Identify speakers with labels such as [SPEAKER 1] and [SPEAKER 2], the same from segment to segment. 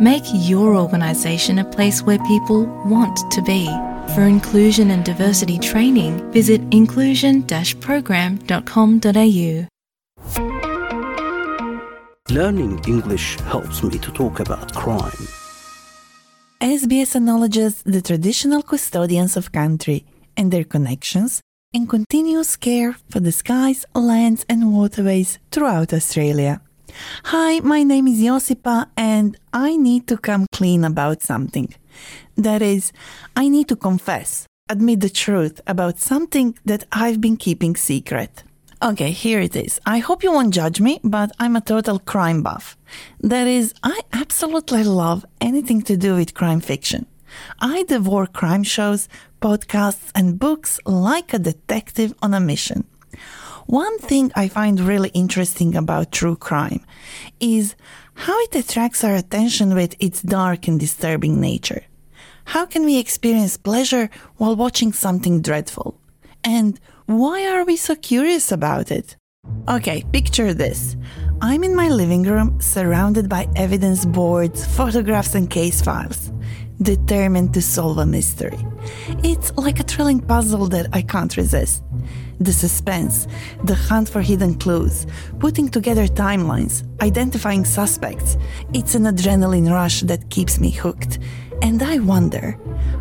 [SPEAKER 1] Make your organisation a place where people want to be. For inclusion and diversity training, visit inclusion program.com.au.
[SPEAKER 2] Learning English helps me to talk about crime.
[SPEAKER 3] SBS acknowledges the traditional custodians of country and their connections and continuous care for the skies, lands, and waterways throughout Australia. Hi, my name is Josipa, and I need to come clean about something. That is, I need to confess, admit the truth about something that I've been keeping secret. Okay, here it is. I hope you won't judge me, but I'm a total crime buff. That is, I absolutely love anything to do with crime fiction. I devour crime shows, podcasts, and books like a detective on a mission. One thing I find really interesting about true crime is how it attracts our attention with its dark and disturbing nature. How can we experience pleasure while watching something dreadful? And why are we so curious about it? Okay, picture this. I'm in my living room surrounded by evidence boards, photographs, and case files, determined to solve a mystery. It's like a thrilling puzzle that I can't resist. The suspense, the hunt for hidden clues, putting together timelines, identifying suspects, it's an adrenaline rush that keeps me hooked. And I wonder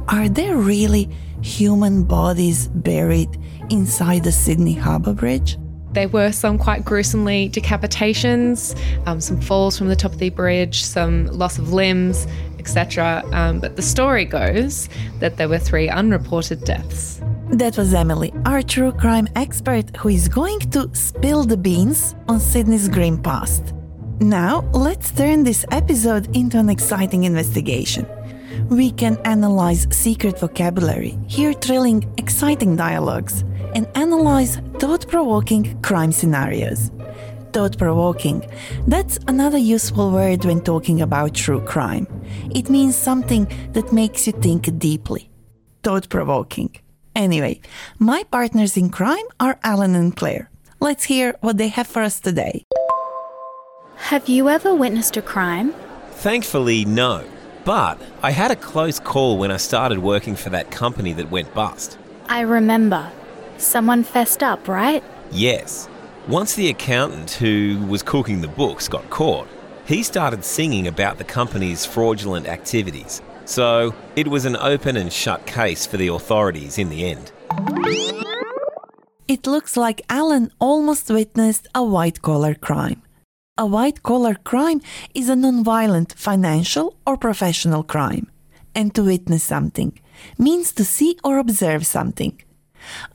[SPEAKER 3] are there really human bodies buried inside the Sydney Harbour Bridge?
[SPEAKER 4] There were some quite gruesomely decapitations, um, some falls from the top of the bridge, some loss of limbs, etc. Um, but the story goes that there were three unreported deaths.
[SPEAKER 3] That was Emily, our true crime expert, who is going to spill the beans on Sydney's grim past. Now, let's turn this episode into an exciting investigation. We can analyze secret vocabulary, hear thrilling, exciting dialogues, and analyze thought provoking crime scenarios. Thought provoking. That's another useful word when talking about true crime. It means something that makes you think deeply. Thought provoking. Anyway, my partners in crime are Alan and Claire. Let's hear what they have for us today.
[SPEAKER 5] Have you ever witnessed a crime?
[SPEAKER 6] Thankfully, no. But I had a close call when I started working for that company that went bust.
[SPEAKER 5] I remember. Someone fessed up, right?
[SPEAKER 6] Yes. Once the accountant who was cooking the books got caught, he started singing about the company's fraudulent activities. So it was an open and shut case for the authorities in the end.
[SPEAKER 3] It looks like Alan almost witnessed a white collar crime. A white collar crime is a non-violent financial or professional crime. And to witness something means to see or observe something.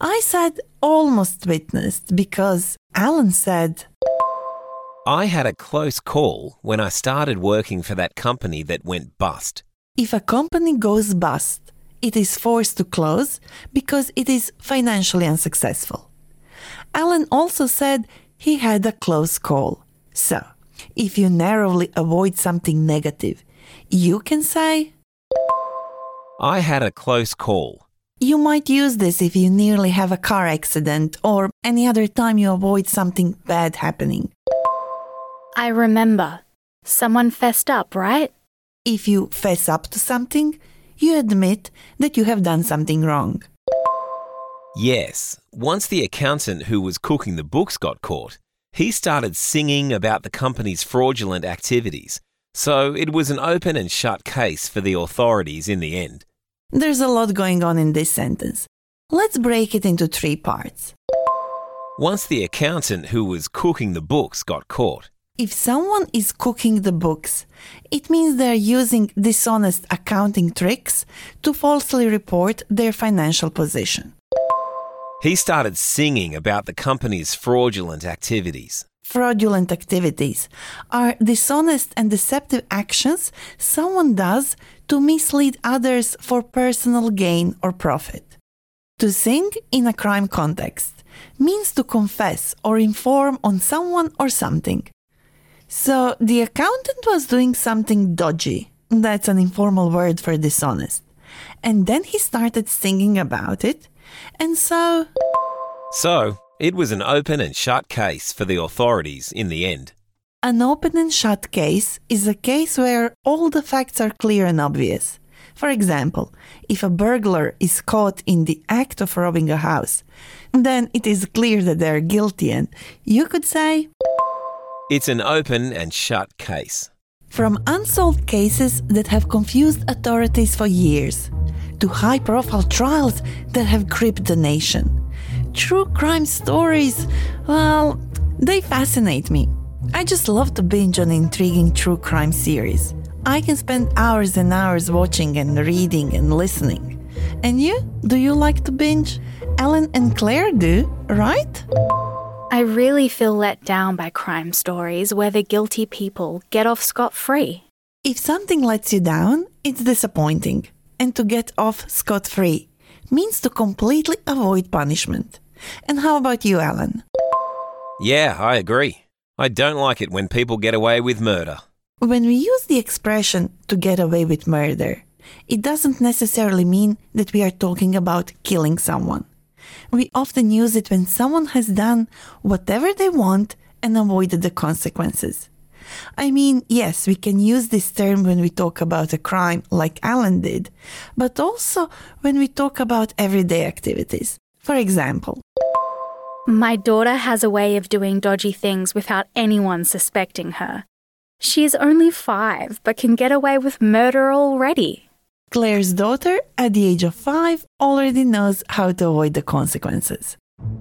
[SPEAKER 3] I said almost witnessed because Alan said,
[SPEAKER 6] I had a close call when I started working for that company that went bust.
[SPEAKER 3] If a company goes bust, it is forced to close because it is financially unsuccessful. Alan also said he had a close call. So, if you narrowly avoid something negative, you can say,
[SPEAKER 6] I had a close call.
[SPEAKER 3] You might use this if you nearly have a car accident or any other time you avoid something bad happening.
[SPEAKER 5] I remember. Someone fessed up, right?
[SPEAKER 3] If you fess up to something, you admit that you have done something wrong.
[SPEAKER 6] Yes, once the accountant who was cooking the books got caught, he started singing about the company's fraudulent activities. So it was an open and shut case for the authorities in the end.
[SPEAKER 3] There's a lot going on in this sentence. Let's break it into three parts.
[SPEAKER 6] Once the accountant who was cooking the books got caught,
[SPEAKER 3] If someone is cooking the books, it means they're using dishonest accounting tricks to falsely report their financial position.
[SPEAKER 6] he started singing about the company's fraudulent activities.
[SPEAKER 3] Fraudulent activities are dishonest and deceptive actions someone does to mislead others for personal gain or profit. To sing in a crime context means to confess or inform on someone or something. So the accountant was doing something dodgy. That's an informal word for dishonest. And then he started singing about it. And so.
[SPEAKER 6] So, it was an open and shut case for the authorities in the end.
[SPEAKER 3] An open and shut case is a case where all the facts are clear and obvious. For example, if a burglar is caught in the act of robbing a house, then it is clear that they are guilty, and you could say,
[SPEAKER 6] It's an open and shut case.
[SPEAKER 3] From unsolved cases that have confused authorities for years, to high profile trials that have gripped the nation. True crime stories, well, they fascinate me. I just love to binge on intriguing true crime series. I can spend hours and hours watching and reading and listening. And you? Do you like to binge? Alan and Claire do, right?
[SPEAKER 5] I really feel let down by crime stories where the guilty people get off scot free.
[SPEAKER 3] If something lets you down, it's disappointing. And to get off scot free means to completely avoid punishment. And how about you, Alan?
[SPEAKER 6] Yeah, I agree. I don't like it when people get away with murder.
[SPEAKER 3] When we use the expression to get away with murder, it doesn't necessarily mean that we are talking about killing someone. We often use it when someone has done whatever they want and avoided the consequences. I mean, yes, we can use this term when we talk about a crime like Alan did, but also when we talk about everyday activities. For example,
[SPEAKER 5] My daughter has a way of doing dodgy things without anyone suspecting her. She is only five, but can get away with murder already.
[SPEAKER 3] Claire's daughter, at the age of five, already knows how to avoid the consequences.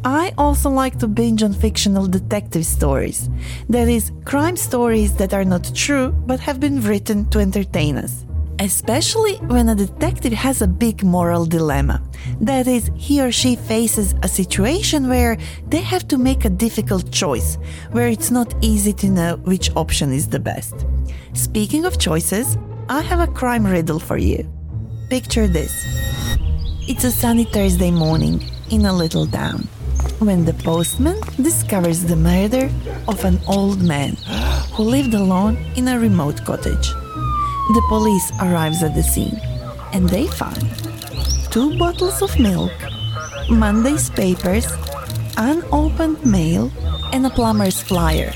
[SPEAKER 3] I also like to binge on fictional detective stories. That is, crime stories that are not true but have been written to entertain us. Especially when a detective has a big moral dilemma. That is, he or she faces a situation where they have to make a difficult choice, where it's not easy to know which option is the best. Speaking of choices, I have a crime riddle for you. Picture this it's a sunny Thursday morning in a little town when the postman discovers the murder of an old man who lived alone in a remote cottage. The police arrives at the scene and they find two bottles of milk, Monday's papers, unopened mail, and a plumber's flyer.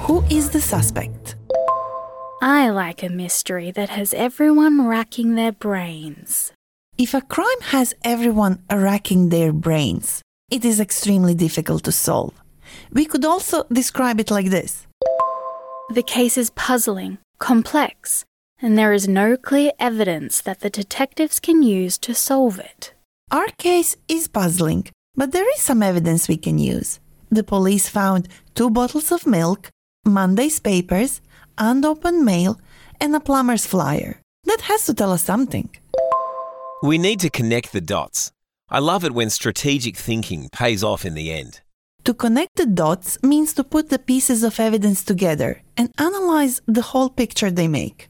[SPEAKER 3] Who is the suspect?
[SPEAKER 5] I like a mystery that has everyone racking their brains.
[SPEAKER 3] If a crime has everyone racking their brains, it is extremely difficult to solve. We could also describe it like this
[SPEAKER 5] The case is puzzling, complex, and there is no clear evidence that the detectives can use to solve it.
[SPEAKER 3] Our case is puzzling, but there is some evidence we can use. The police found two bottles of milk, Monday's papers, unopened mail, and a plumber's flyer. That has to tell us something.
[SPEAKER 6] We need to connect the dots. I love it when strategic thinking pays off in the end.
[SPEAKER 3] To connect the dots means to put the pieces of evidence together and analyze the whole picture they make.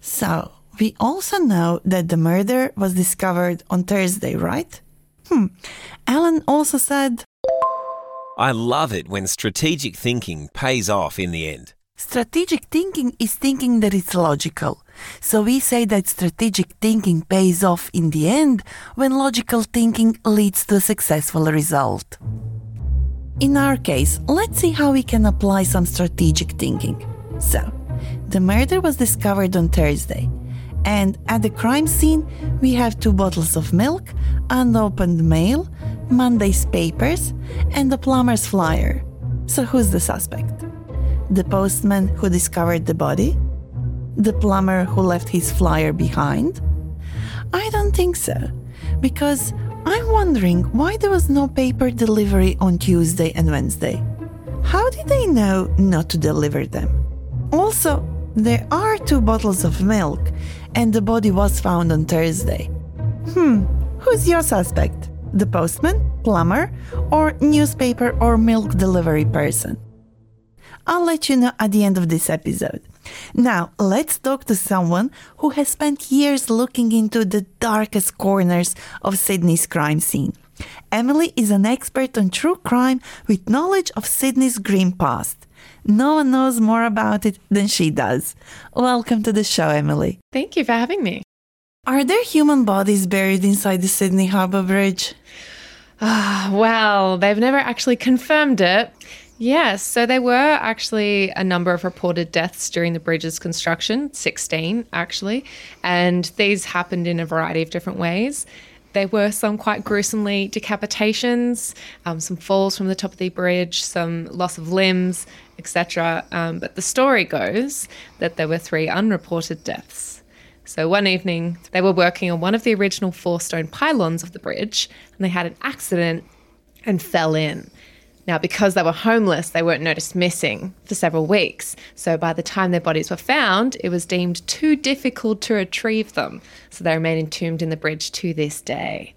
[SPEAKER 3] So, we also know that the murder was discovered on Thursday, right? Hmm. Alan also said
[SPEAKER 6] I love it when strategic thinking pays off in the end.
[SPEAKER 3] strategic thinking is thinking that it's logical. So we say that strategic thinking pays off in the end when logical thinking leads to a successful result. In our case, let's see how we can apply some strategic thinking. So, the murder was discovered on Thursday, and at the crime scene, we have two bottles of milk, unopened mail, Monday's papers, and the plumber's flyer. So, who's the suspect? The postman who discovered the body? The plumber who left his flyer behind? I don't think so, because I'm wondering why there was no paper delivery on Tuesday and Wednesday. How did they know not to deliver them? Also, there are two bottles of milk, and the body was found on Thursday. Hmm, who's your suspect? The postman, plumber, or newspaper or milk delivery person? I'll let you know at the end of this episode. Now, let's talk to someone who has spent years looking into the darkest corners of Sydney's crime scene. Emily is an expert on true crime with knowledge of Sydney's grim past. No one knows more about it than she does. Welcome to the show, Emily.
[SPEAKER 4] Thank you for having me.
[SPEAKER 3] Are there human bodies buried inside the Sydney Harbour Bridge?
[SPEAKER 4] Ah, well, they've never actually confirmed it. Yes, so there were actually a number of reported deaths during the bridge's construction, 16 actually, and these happened in a variety of different ways. There were some quite gruesomely decapitations, um, some falls from the top of the bridge, some loss of limbs, etc. Um, but the story goes that there were three unreported deaths. So one evening, they were working on one of the original four stone pylons of the bridge, and they had an accident and fell in. Now, because they were homeless, they weren't noticed missing for several weeks. So, by the time their bodies were found, it was deemed too difficult to retrieve them. So, they remain entombed in the bridge to this day.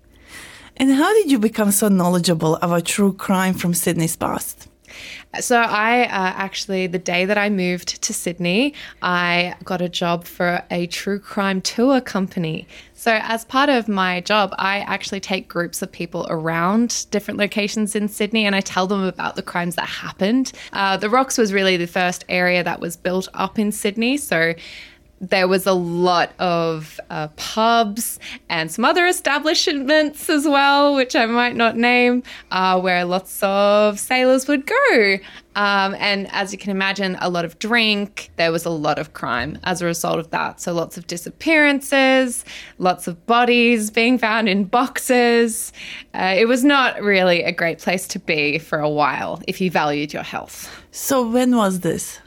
[SPEAKER 3] And how did you become so knowledgeable about true crime from Sydney's past?
[SPEAKER 4] So I uh, actually, the day that I moved to Sydney, I got a job for a true crime tour company. So as part of my job, I actually take groups of people around different locations in Sydney and I tell them about the crimes that happened. Uh, the Rocks was really the first area that was built up in Sydney. So there was a lot of uh, pubs and some other establishments as well, which I might not name, uh, where lots of sailors would go. Um, and as you can imagine, a lot of drink. There was a lot of crime as a result of that. So lots of disappearances, lots of bodies being found in boxes. Uh, it was not really a great place to be for a while if you valued your health.
[SPEAKER 3] So, when was this?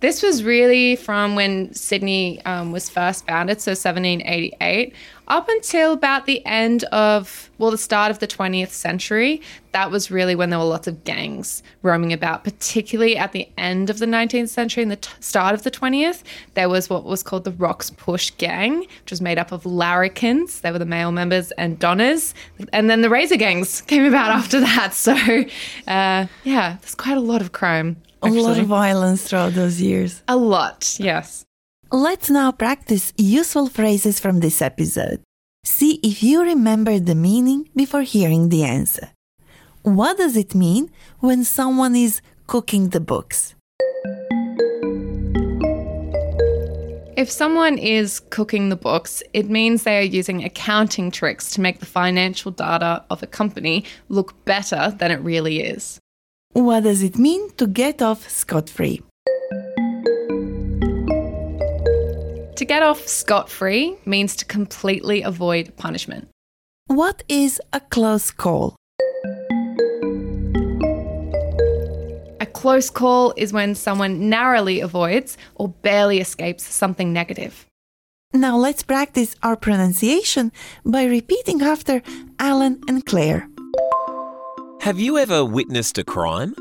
[SPEAKER 4] This was really from when Sydney um, was first founded, so 1788, up until about the end of, well, the start of the 20th century. That was really when there were lots of gangs roaming about, particularly at the end of the 19th century and the t- start of the 20th. There was what was called the Rocks Push Gang, which was made up of larrikins, they were the male members, and donahs. And then the Razor Gangs came about after that. So, uh, yeah, there's quite a lot of crime
[SPEAKER 3] a lot of violence throughout those years.
[SPEAKER 4] A lot, yes.
[SPEAKER 3] Let's now practice useful phrases from this episode. See if you remember the meaning before hearing the answer. What does it mean when someone is cooking the books?
[SPEAKER 4] If someone is cooking the books, it means they are using accounting tricks to make the financial data of a company look better than it really is.
[SPEAKER 3] What does it mean to get off scot free?
[SPEAKER 4] To get off scot free means to completely avoid punishment.
[SPEAKER 3] What is a close call?
[SPEAKER 4] A close call is when someone narrowly avoids or barely escapes something negative.
[SPEAKER 3] Now let's practice our pronunciation by repeating after Alan and Claire.
[SPEAKER 6] Have you ever witnessed a crime?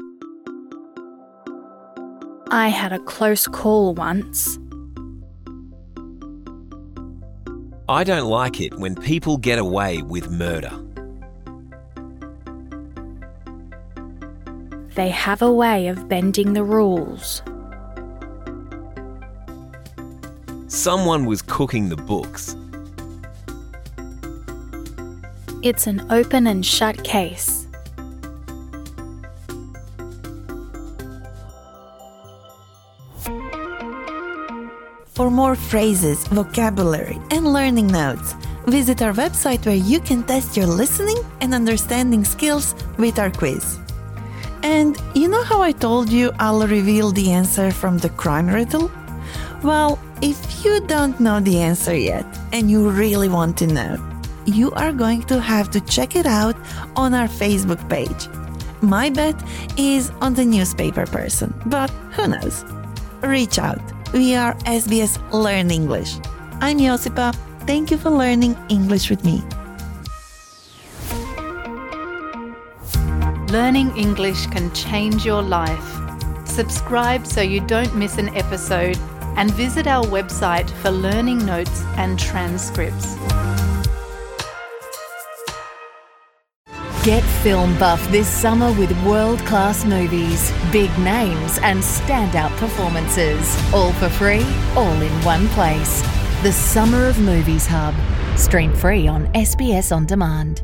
[SPEAKER 5] I had a close call once.
[SPEAKER 6] I don't like it when people get away with murder.
[SPEAKER 5] They have a way of bending the rules.
[SPEAKER 6] Someone was cooking the books.
[SPEAKER 5] It's an open and shut case.
[SPEAKER 3] For more phrases, vocabulary, and learning notes, visit our website where you can test your listening and understanding skills with our quiz. And you know how I told you I'll reveal the answer from the crime riddle? Well, if you don't know the answer yet and you really want to know, you are going to have to check it out on our Facebook page. My bet is on the newspaper person, but who knows? Reach out. We are SBS Learn English. I'm Josipa. Thank you for learning English with me.
[SPEAKER 7] Learning English can change your life. Subscribe so you don't miss an episode and visit our website for learning notes and transcripts.
[SPEAKER 8] Get film buff this summer with world class movies, big names, and standout performances. All for free, all in one place. The Summer of Movies Hub. Stream free on SBS On Demand.